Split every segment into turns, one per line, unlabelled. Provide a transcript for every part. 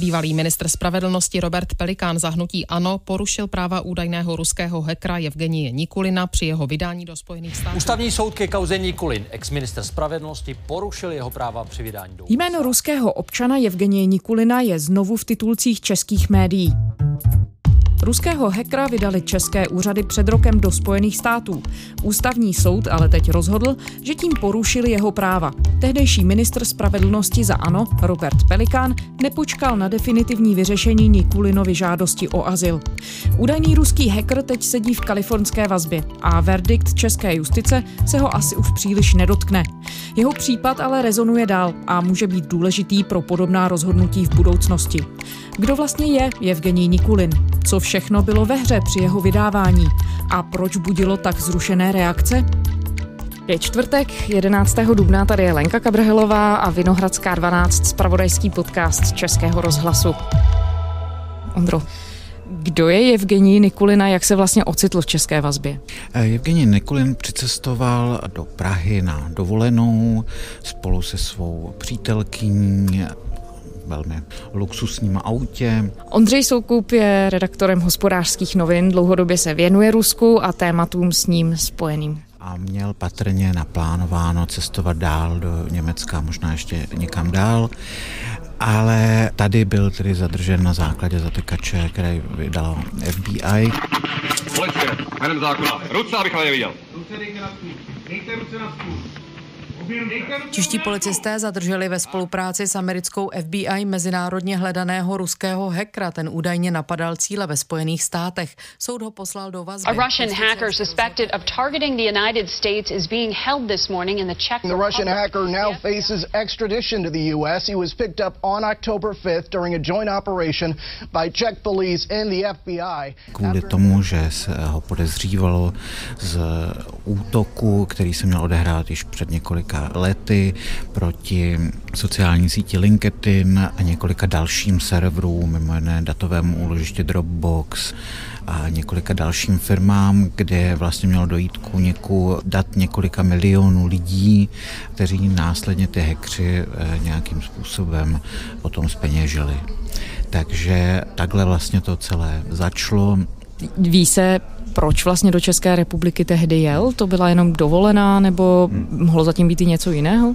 Bývalý ministr spravedlnosti Robert Pelikán zahnutí ANO porušil práva údajného ruského hekra Evgenie Nikulina při jeho vydání do Spojených států.
Ústavní soud ke kauze Nikulin, ex-minister spravedlnosti, porušil jeho práva při vydání do
Jméno ruského občana Evgenie Nikulina je znovu v titulcích českých médií. Ruského hekra vydali české úřady před rokem do Spojených států. Ústavní soud ale teď rozhodl, že tím porušili jeho práva. Tehdejší ministr spravedlnosti za ANO, Robert Pelikán, nepočkal na definitivní vyřešení Nikulinovy žádosti o azyl. Údajný ruský hacker teď sedí v kalifornské vazbě a verdikt české justice se ho asi už příliš nedotkne. Jeho případ ale rezonuje dál a může být důležitý pro podobná rozhodnutí v budoucnosti. Kdo vlastně je Evgenij Nikulin? Co všechno bylo ve hře při jeho vydávání? A proč budilo tak zrušené reakce? Je čtvrtek, 11. dubna, tady je Lenka Kabrhelová a Vinohradská 12, spravodajský podcast Českého rozhlasu. Ondro, kdo je Evgenij Nikulina, jak se vlastně ocitl v české vazbě?
Evgenij Nikulin přicestoval do Prahy na dovolenou spolu se svou přítelkyní velmi luxusním autě.
Ondřej Soukup je redaktorem hospodářských novin, dlouhodobě se věnuje Rusku a tématům s ním spojeným
a měl patrně naplánováno cestovat dál do Německa, možná ještě někam dál. Ale tady byl tedy zadržen na základě zatykače, který vydalo FBI.
Policie, jménem zákona. Ruce, abych ale neviděl. Ruce dejte na stůl. Dejte ruce na stůl.
Čeští policisté zadrželi ve spolupráci s americkou FBI mezinárodně hledaného ruského hackera. Ten údajně napadal cíle ve Spojených státech. Soud ho poslal do vazby.
A Russian hacker suspected of targeting the United States is being held this morning in the Czech
The Russian hacker now faces extradition to the U.S. He was picked up on October 5th during a joint operation by Czech police and the FBI.
Kvůli tomu, že se ho podezřívalo z útoku, který se měl odehrát již před několika lety proti sociální síti LinkedIn a několika dalším serverům, mimo jiné datovému úložiště Dropbox a několika dalším firmám, kde vlastně mělo dojít k úniku dat několika milionů lidí, kteří následně ty hekři eh, nějakým způsobem potom zpeněžili. Takže takhle vlastně to celé začalo.
Ví se, proč vlastně do České republiky tehdy jel? To byla jenom dovolená nebo mohlo zatím být i něco jiného?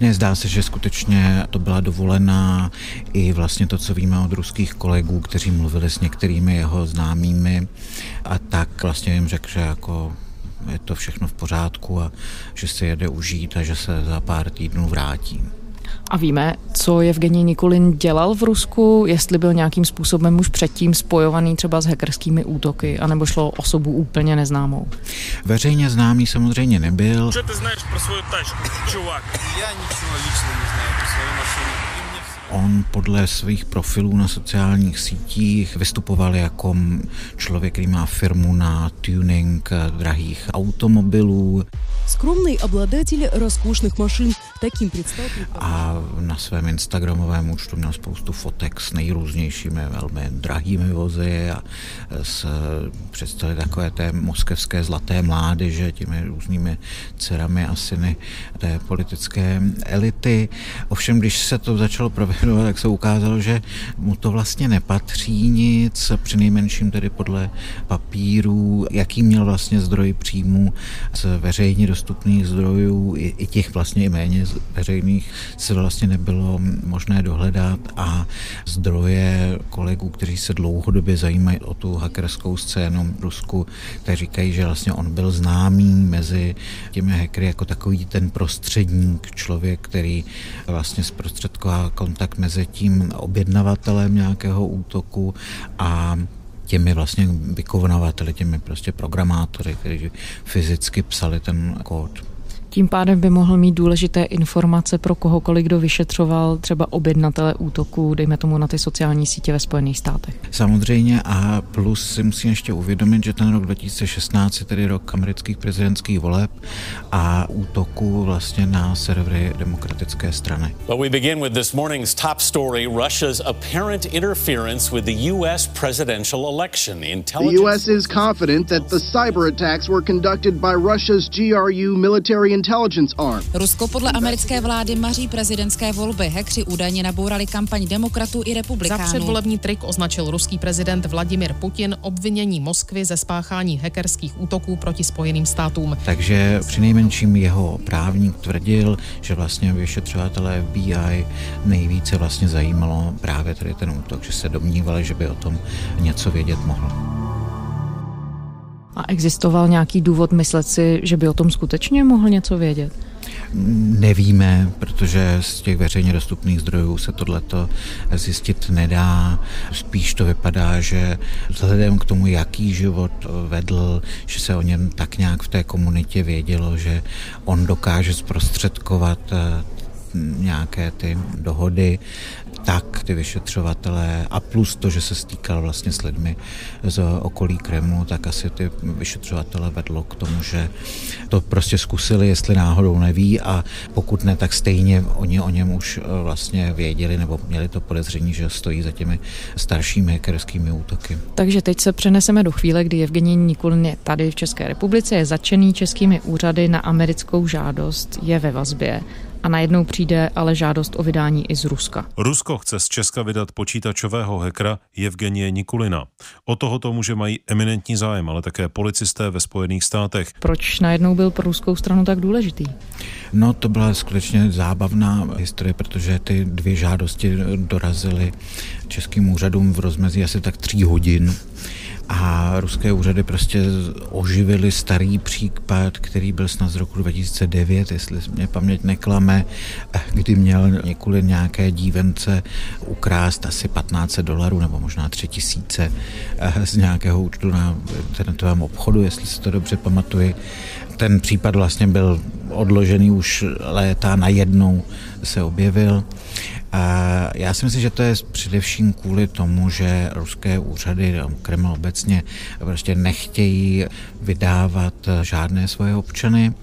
Ne, zdá se, že skutečně to byla dovolená i vlastně to, co víme od ruských kolegů, kteří mluvili s některými jeho známými a tak vlastně jim řekl, že jako je to všechno v pořádku a že se jede užít a že se za pár týdnů vrátí.
A víme, co Evgenij Nikulin dělal v Rusku, jestli byl nějakým způsobem už předtím spojovaný třeba s hackerskými útoky, anebo šlo o osobu úplně neznámou.
Veřejně známý samozřejmě nebyl.
Co ty znáš pro svou tačku, čuvák? Já ničeho lično neznám pro svou mašinu.
On podle svých profilů na sociálních sítích vystupoval jako člověk, který má firmu na tuning drahých automobilů.
Скромный обладатель роскошных машин. Таким představ.
A na svém Instagramovém účtu měl spoustu fotek s nejrůznějšími velmi drahými vozy a s představili takové té moskevské zlaté mládeže, těmi různými dcerami a syny té politické elity. Ovšem, když se to začalo prověřovat, tak se ukázalo, že mu to vlastně nepatří nic, přinejmenším tedy podle papírů, jaký měl vlastně zdroj příjmu z veřejně dostupných zdrojů, i, i těch vlastně i méně veřejných, se vlastně nebylo možné dohledat a zdroje kolegů, kteří se dlouhodobě zajímají o tu hackerskou scénu v Rusku, kteří říkají, že vlastně on byl známý mezi těmi hackery jako takový ten prostředník, člověk, který vlastně zprostředkoval kontakt mezi tím objednavatelem nějakého útoku a těmi vlastně vykonavateli, těmi prostě programátory, kteří fyzicky psali ten kód.
Tím pádem by mohl mít důležité informace pro kohokoliv, kdo vyšetřoval třeba objednatele útoků, dejme tomu na ty sociální sítě ve Spojených státech.
Samozřejmě a plus si musím ještě uvědomit, že ten rok 2016 je tedy rok amerických prezidentských voleb a útoku vlastně na servery demokratické strany.
But we begin with this morning's top story, Russia's apparent interference with the US presidential election.
Intelligence the US is confident that the cyber attacks were conducted by Russia's GRU military intelligence arm.
Rusko podle americké vlády maří prezidentské volby. Hekři údajně nabourali kampaň demokratů i republikánů.
Za předvolební trik označil ruský prezident Vladimir Putin obvinění Moskvy ze spáchání hackerských útoků proti Spojeným státům.
Takže přinejmenším jeho právník tvrdil, že vlastně vyšetřovatelé FBI nejvíce vlastně zajímalo právě tady ten útok, že se domnívali, že by o tom něco vědět mohl.
A existoval nějaký důvod myslet si, že by o tom skutečně mohl něco vědět?
Nevíme, protože z těch veřejně dostupných zdrojů se tohleto zjistit nedá. Spíš to vypadá, že vzhledem k tomu, jaký život vedl, že se o něm tak nějak v té komunitě vědělo, že on dokáže zprostředkovat eh, nějaké ty dohody, ty vyšetřovatelé a plus to, že se stýkal vlastně s lidmi z okolí Kremlu, tak asi ty vyšetřovatele vedlo k tomu, že to prostě zkusili, jestli náhodou neví a pokud ne, tak stejně oni o něm už eh, vlastně věděli nebo měli to podezření, že stojí za těmi staršími hackerskými útoky.
Takže teď se přeneseme do chvíle, kdy Evgenij Nikulin je tady v České republice, je začený českými úřady na americkou žádost, je ve vazbě a najednou přijde ale žádost o vydání i z Ruska.
Rusko chce z Česka vydat počítačového hekra Evgenie Nikulina. O tohoto muže mají eminentní zájem, ale také policisté ve Spojených státech.
Proč najednou byl pro ruskou stranu tak důležitý?
No to byla skutečně zábavná historie, protože ty dvě žádosti dorazily českým úřadům v rozmezí asi tak tří hodin a ruské úřady prostě oživili starý případ, který byl snad z roku 2009, jestli mě paměť neklame, kdy měl několik nějaké dívence ukrást asi 15 dolarů nebo možná 3 tisíce eh, z nějakého účtu na internetovém obchodu, jestli si to dobře pamatuji. Ten případ vlastně byl odložený už léta, najednou se objevil. A já si myslím, že to je především kvůli tomu, že ruské úřady, Kreml obecně, prostě nechtějí vydávat žádné svoje občany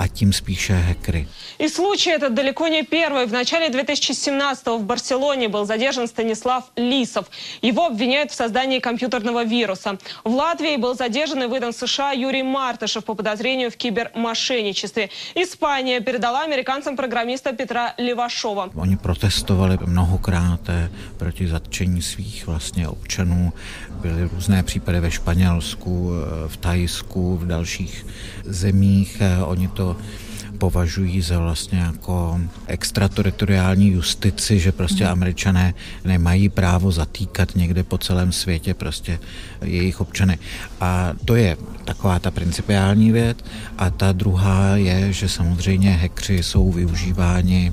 а тем спише хакеры.
И случай этот далеко не первый. В начале 2017-го в Барселоне был задержан Станислав Лисов. Его обвиняют в создании компьютерного вируса. В Латвии был задержан и выдан США Юрий Мартышев по подозрению в кибермошенничестве. Испания передала американцам программиста Петра Левашова.
Oni protestovali mnohokrát proti zatčení svých vlastně občanů. Byly různé případy ve Španělsku, v Tajsku, v dalších zemích. Oni to považují za vlastně jako extrateritoriální justici, že prostě mhm. američané nemají právo zatýkat někde po celém světě prostě jejich občany. A to je taková ta principiální věc. A ta druhá je, že samozřejmě hekři jsou využíváni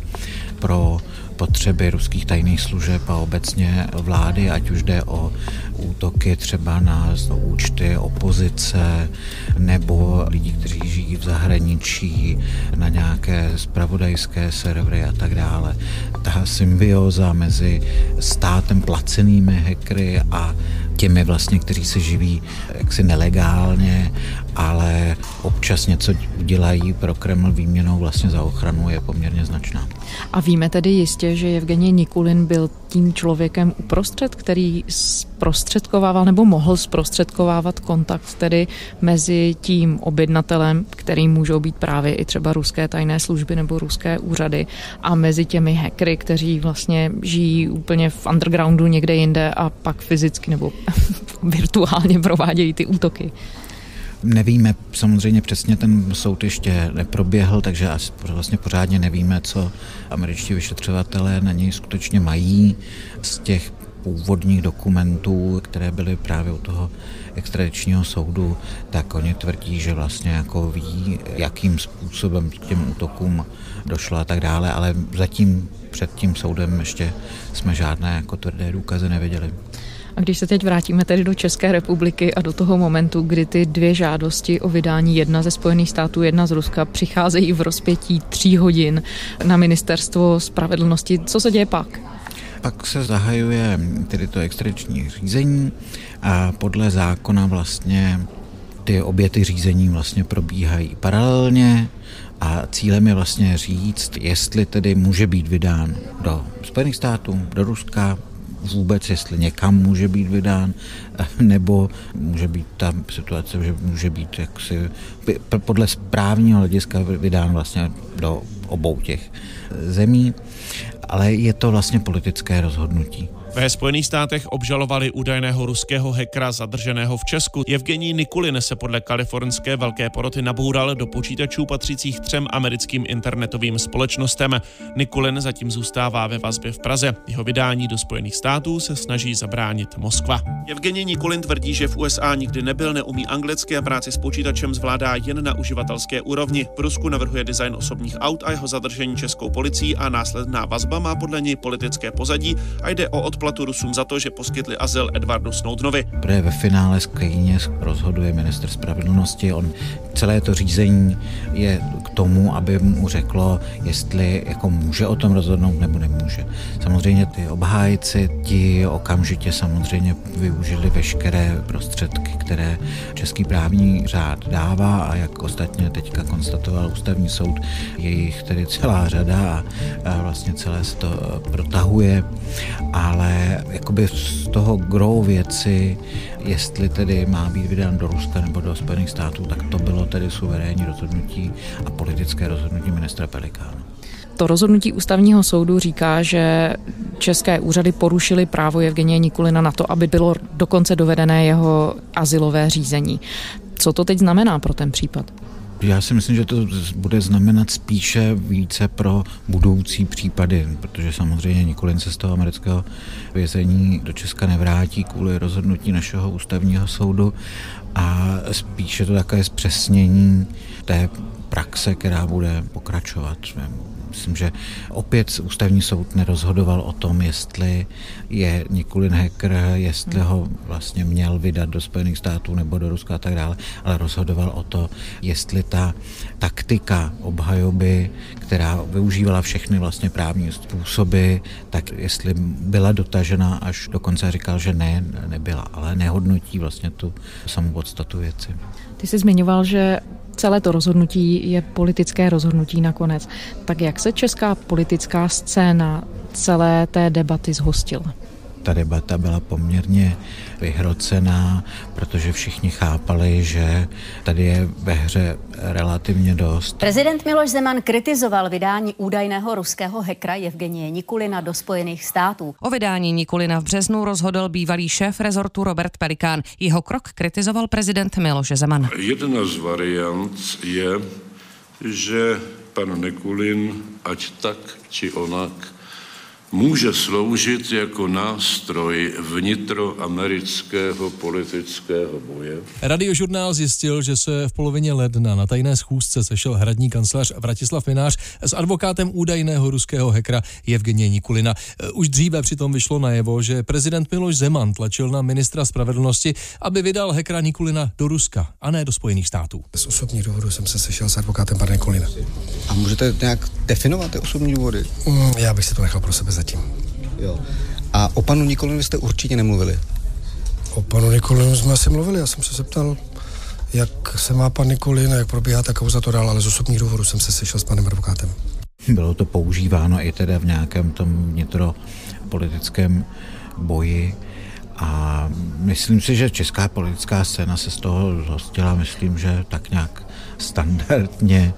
pro potřeby ruských tajných služeb a obecně vlády, ať už jde o útoky třeba na účty opozice nebo lidí, kteří žijí v zahraničí, na nějaké spravodajské servery a tak dále. Ta symbioza mezi státem placenými hackery a těmi vlastně, kteří se živí jaksi nelegálně, ale občas něco udělají pro Kreml výměnou vlastně za ochranu je poměrně značná.
A víme tedy jistě, že Evgenie Nikulin byl tím člověkem uprostřed, který zprostředkovával nebo mohl zprostředkovávat kontakt tedy mezi tím objednatelem, který můžou být právě i třeba ruské tajné služby nebo ruské úřady a mezi těmi hackery, kteří vlastně žijí úplně v undergroundu někde jinde a pak fyzicky nebo virtuálně provádějí ty útoky.
Nevíme samozřejmě přesně, ten soud ještě neproběhl, takže asi vlastně pořádně nevíme, co američtí vyšetřovatelé na něj skutečně mají z těch původních dokumentů, které byly právě u toho extradičního soudu, tak oni tvrdí, že vlastně jako ví, jakým způsobem k těm útokům došlo a tak dále, ale zatím před tím soudem ještě jsme žádné jako tvrdé důkazy neviděli.
A když se teď vrátíme tedy do České republiky a do toho momentu, kdy ty dvě žádosti o vydání, jedna ze Spojených států, jedna z Ruska, přicházejí v rozpětí tří hodin na ministerstvo spravedlnosti, co se děje pak?
Pak se zahajuje tedy to extradiční řízení a podle zákona vlastně ty obě ty řízení vlastně probíhají paralelně a cílem je vlastně říct, jestli tedy může být vydán do Spojených států, do Ruska, vůbec, jestli někam může být vydán, nebo může být ta situace, že může být jaksi podle správního hlediska vydán vlastně do obou těch zemí, ale je to vlastně politické rozhodnutí.
Ve Spojených státech obžalovali údajného ruského hekra zadrženého v Česku. Evgenij Nikulin se podle kalifornské velké poroty naboural do počítačů patřících třem americkým internetovým společnostem. Nikulin zatím zůstává ve vazbě v Praze. Jeho vydání do Spojených států se snaží zabránit Moskva. Evgenij Nikulin tvrdí, že v USA nikdy nebyl, neumí anglicky a práci s počítačem zvládá jen na uživatelské úrovni. V Rusku navrhuje design osobních aut a jeho zadržení českou policií a následná vazba má podle něj politické pozadí a jde o odplatu odplatu Rusům za to, že poskytli azyl Edwardu Snowdenovi.
Protože ve finále stejně rozhoduje minister spravedlnosti. On celé to řízení je k tomu, aby mu řeklo, jestli jako může o tom rozhodnout nebo nemůže. Samozřejmě ty obhájci, ti okamžitě samozřejmě využili veškeré prostředky, které český právní řád dává a jak ostatně teďka konstatoval ústavní soud, je jich tedy celá řada a vlastně celé se to protahuje, ale jakoby z toho grou věci, jestli tedy má být vydán do Ruska nebo do Spojených států, tak to bylo tedy suverénní rozhodnutí a politické rozhodnutí ministra Pelikána.
To rozhodnutí ústavního soudu říká, že české úřady porušily právo Evgenie Nikulina na to, aby bylo dokonce dovedené jeho asilové řízení. Co to teď znamená pro ten případ?
Já si myslím, že to bude znamenat spíše více pro budoucí případy, protože samozřejmě Nikolin se z toho amerického vězení do Česka nevrátí kvůli rozhodnutí našeho ústavního soudu a spíše to také zpřesnění té praxe, která bude pokračovat. Myslím, že opět ústavní soud nerozhodoval o tom, jestli je Nikulin hacker, jestli ho vlastně měl vydat do Spojených států nebo do Ruska a tak dále, ale rozhodoval o to, jestli ta taktika obhajoby, která využívala všechny vlastně právní způsoby, tak jestli byla dotažena až do konce říkal, že ne, nebyla, ale nehodnotí vlastně tu samou podstatu věci.
Ty jsi zmiňoval, že celé to rozhodnutí je politické rozhodnutí nakonec. Tak jak se česká politická scéna celé té debaty zhostila?
Ta debata byla poměrně vyhrocená, protože všichni chápali, že tady je ve hře relativně dost.
Prezident Miloš Zeman kritizoval vydání údajného ruského hekra Evgenie Nikulina do Spojených států.
O vydání Nikulina v březnu rozhodl bývalý šéf rezortu Robert Pelikán. Jeho krok kritizoval prezident Miloš Zeman.
Jedna z variant je, že pan Nikulin, ať tak či onak, může sloužit jako nástroj vnitroamerického politického boje.
Radiožurnál zjistil, že se v polovině ledna na tajné schůzce sešel hradní kancelář Vratislav Minář s advokátem údajného ruského hekra Evgenie Nikulina. Už dříve přitom vyšlo najevo, že prezident Miloš Zeman tlačil na ministra spravedlnosti, aby vydal hekra Nikulina do Ruska a ne do Spojených států.
Z osobních důvodů jsem se sešel s advokátem pana Nikulina.
A můžete nějak definovat ty osobní důvody?
Mm, já bych si to nechal pro sebe zatím.
Jo. A o panu Nikolinu jste určitě nemluvili?
O panu Nikolinu jsme asi mluvili, já jsem se zeptal, jak se má pan Nikolin, jak probíhá ta kauza to dál, ale z osobních důvodů jsem se sešel s panem advokátem.
Bylo to používáno i teda v nějakém tom vnitropolitickém boji a myslím si, že česká politická scéna se z toho zhostila, myslím, že tak nějak standardně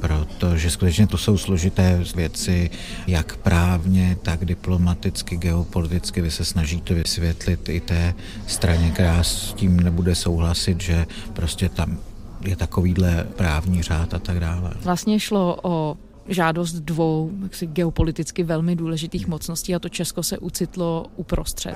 protože skutečně to jsou složité věci, jak právně, tak diplomaticky, geopoliticky. Vy se snažíte vysvětlit i té straně, která s tím nebude souhlasit, že prostě tam je takovýhle právní řád a tak dále.
Vlastně šlo o žádost dvou jaksi, geopoliticky velmi důležitých mocností a to Česko se ucitlo uprostřed.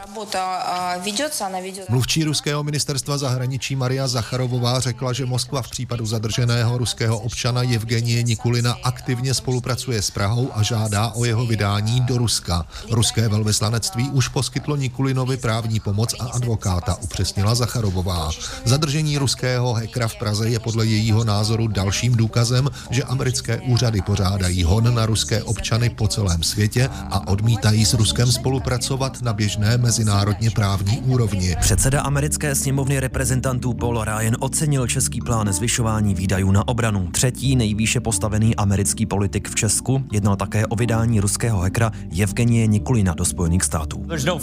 Mluvčí ruského ministerstva zahraničí Maria Zacharovová řekla, že Moskva v případu zadrženého ruského občana Evgenie Nikulina aktivně spolupracuje s Prahou a žádá o jeho vydání do Ruska. Ruské velvyslanectví už poskytlo Nikulinovi právní pomoc a advokáta, upřesnila Zacharovová. Zadržení ruského hekra v Praze je podle jejího názoru dalším důkazem, že americké úřady pořád zakládají hon na ruské občany po celém světě a odmítají s Ruskem spolupracovat na běžné mezinárodně právní úrovni.
Předseda americké sněmovny reprezentantů Paul Ryan ocenil český plán zvyšování výdajů na obranu. Třetí nejvýše postavený americký politik v Česku jednal také o vydání ruského hekra Evgenie Nikulina do Spojených států.
No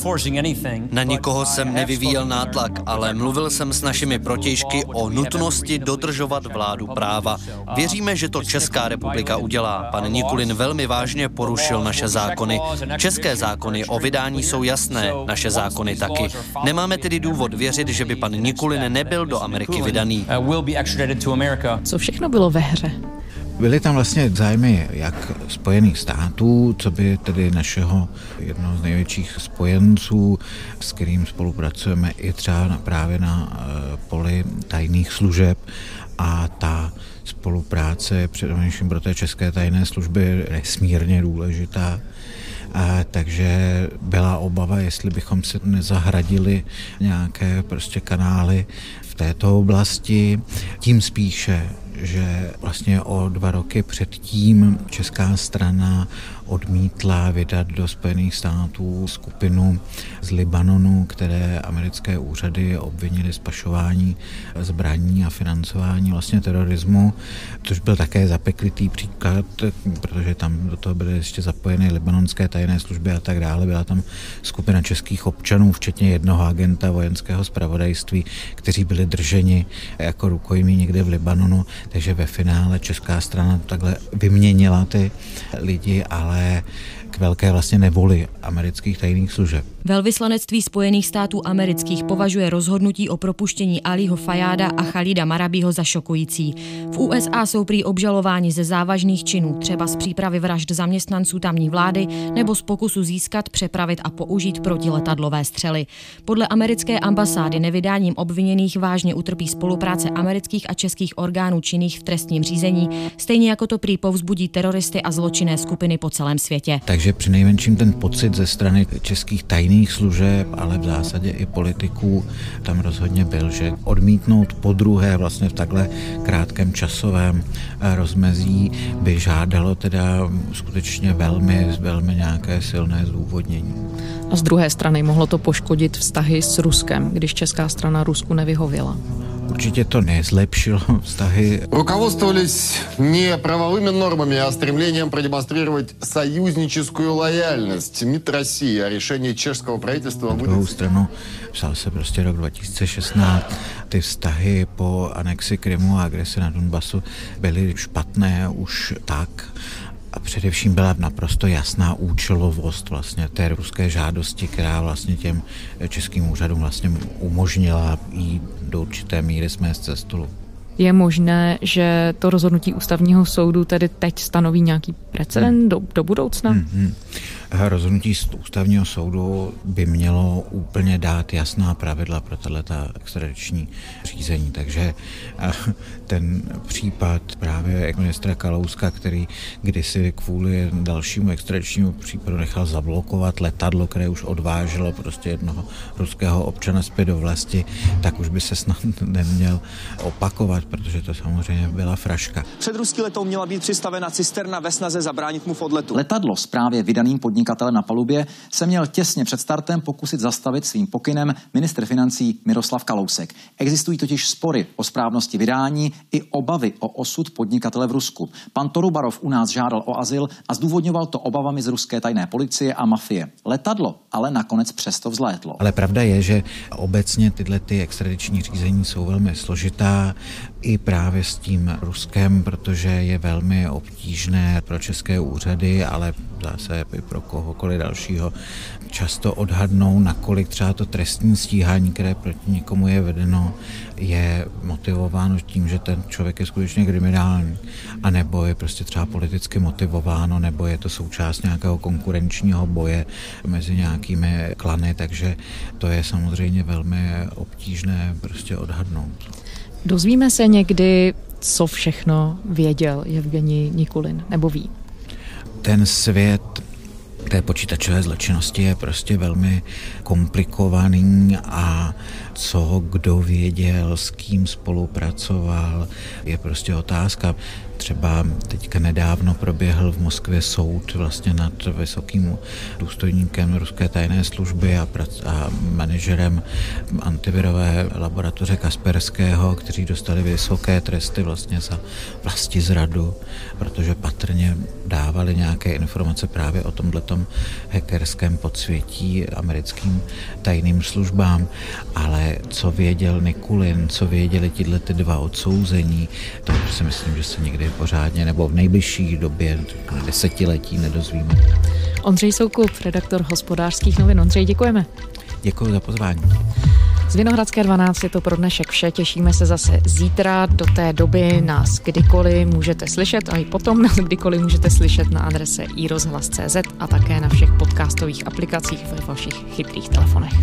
na nikoho jsem nevyvíjel nátlak, ale mluvil jsem s našimi protějšky o nutnosti dodržovat vládu práva. Věříme, že to Česká republika udělá. Pan Nikulin velmi vážně porušil naše zákony. České zákony o vydání jsou jasné, naše zákony taky. Nemáme tedy důvod věřit, že by pan Nikulin nebyl do Ameriky vydaný.
Co všechno bylo ve hře?
Byly tam vlastně zájmy jak Spojených států, co by tedy našeho jednoho z největších spojenců, s kterým spolupracujeme i třeba na, právě na uh, poli tajných služeb a ta spolupráce je především pro té české tajné služby nesmírně důležitá. A, takže byla obava, jestli bychom si nezahradili nějaké prostě kanály v této oblasti. Tím spíše, že vlastně o dva roky předtím česká strana odmítla vydat do Spojených států skupinu z Libanonu, které americké úřady obvinily z pašování zbraní a financování vlastně terorismu, což byl také zapeklitý příklad, protože tam do toho byly ještě zapojeny libanonské tajné služby a tak dále. Byla tam skupina českých občanů, včetně jednoho agenta vojenského zpravodajství, kteří byli drženi jako rukojmí někde v Libanonu, takže ve finále česká strana takhle vyměnila ty lidi, ale uh, k velké vlastně nevoli amerických tajných služeb.
Velvyslanectví Spojených států amerických považuje rozhodnutí o propuštění Aliho Fajáda a Khalida Marabiho za šokující. V USA jsou prý obžalováni ze závažných činů, třeba z přípravy vražd zaměstnanců tamní vlády nebo z pokusu získat, přepravit a použít protiletadlové střely. Podle americké ambasády nevydáním obviněných vážně utrpí spolupráce amerických a českých orgánů činných v trestním řízení, stejně jako to prý povzbudí teroristy a zločinné skupiny po celém světě.
Takže při nejmenším ten pocit ze strany českých tajných služeb, ale v zásadě i politiků tam rozhodně byl, že odmítnout po druhé vlastně v takhle krátkém časovém eh, rozmezí by žádalo teda skutečně velmi, velmi nějaké silné zdůvodnění.
A z druhé strany mohlo to poškodit vztahy s Ruskem, když česká strana Rusku nevyhověla.
Určitě to nezlepšilo vztahy.
Руководствовались не правовыми нормами, а стремлением продемонстрировать союзническую лояльность МИД России, а решение чешского правительства...
Na druhou stranu psal se prostě rok 2016, ty vztahy po anexi Krymu a agresi na Donbasu byly špatné už tak, a především byla naprosto jasná účelovost vlastně té ruské žádosti, která vlastně těm českým úřadům vlastně umožnila jít do určité míry smést ze stolu.
Je možné, že to rozhodnutí ústavního soudu tedy teď stanoví nějaký precedent hmm. do, do budoucna? Hmm, hmm.
Rozhodnutí z ústavního soudu by mělo úplně dát jasná pravidla pro tato extradiční řízení. Takže eh, ten případ právě ministra Kalouska, který kdysi kvůli dalšímu extradičnímu případu nechal zablokovat letadlo, které už odváželo prostě jednoho ruského občana zpět do vlasti, tak už by se snad neměl opakovat, protože to samozřejmě byla fraška.
Před ruský letou měla být přistavena cisterna ve snaze zabránit mu v odletu.
Letadlo s právě vydaným podnikatelem na palubě se měl těsně před startem pokusit zastavit svým pokynem minister financí Miroslav Kalousek. Existují totiž spory o správnosti vydání i obavy o osud podnikatele v Rusku. Pan Torubarov u nás žádal o azyl a zdůvodňoval to obavami z ruské tajné policie a mafie. Letadlo ale nakonec přesto vzlétlo.
Ale pravda je, že obecně tyhle ty extradiční řízení jsou velmi složitá i právě s tím Ruskem, protože je velmi obtížné pro české úřady, ale zase i pro kohokoliv dalšího často odhadnou, nakolik třeba to trestní stíhání, které proti někomu je vedeno, je motivováno tím, že ten člověk je skutečně kriminální, anebo je prostě třeba politicky motivováno, nebo je to součást nějakého konkurenčního boje mezi nějakými klany, takže to je samozřejmě velmi obtížné prostě odhadnout.
Dozvíme se někdy, co všechno věděl Evgenij Nikulin, nebo ví?
Ten svět té počítačové zločinnosti je prostě velmi komplikovaný a co kdo věděl, s kým spolupracoval, je prostě otázka. Třeba teďka nedávno proběhl v Moskvě soud vlastně nad vysokým důstojníkem ruské tajné služby a, prac- a manažerem antivirové laboratoře Kasperského, kteří dostali vysoké tresty vlastně za vlasti zradu, protože patrně dávali nějaké informace právě o tomhletom hackerském podsvětí americkým tajným službám. Ale co věděl Nikulin, co věděli tyhle ty dva odsouzení, to si myslím, že se někdy pořádně nebo v nejbližší době, desetiletí nedozvíme.
Ondřej Soukup, redaktor hospodářských novin. Ondřej, děkujeme.
Děkuji za pozvání.
Z Vinohradské 12 je to pro dnešek vše. Těšíme se zase zítra. Do té doby nás kdykoliv můžete slyšet a i potom nás kdykoliv můžete slyšet na adrese iRozhlas.cz a také na všech podcastových aplikacích ve vašich chytrých telefonech.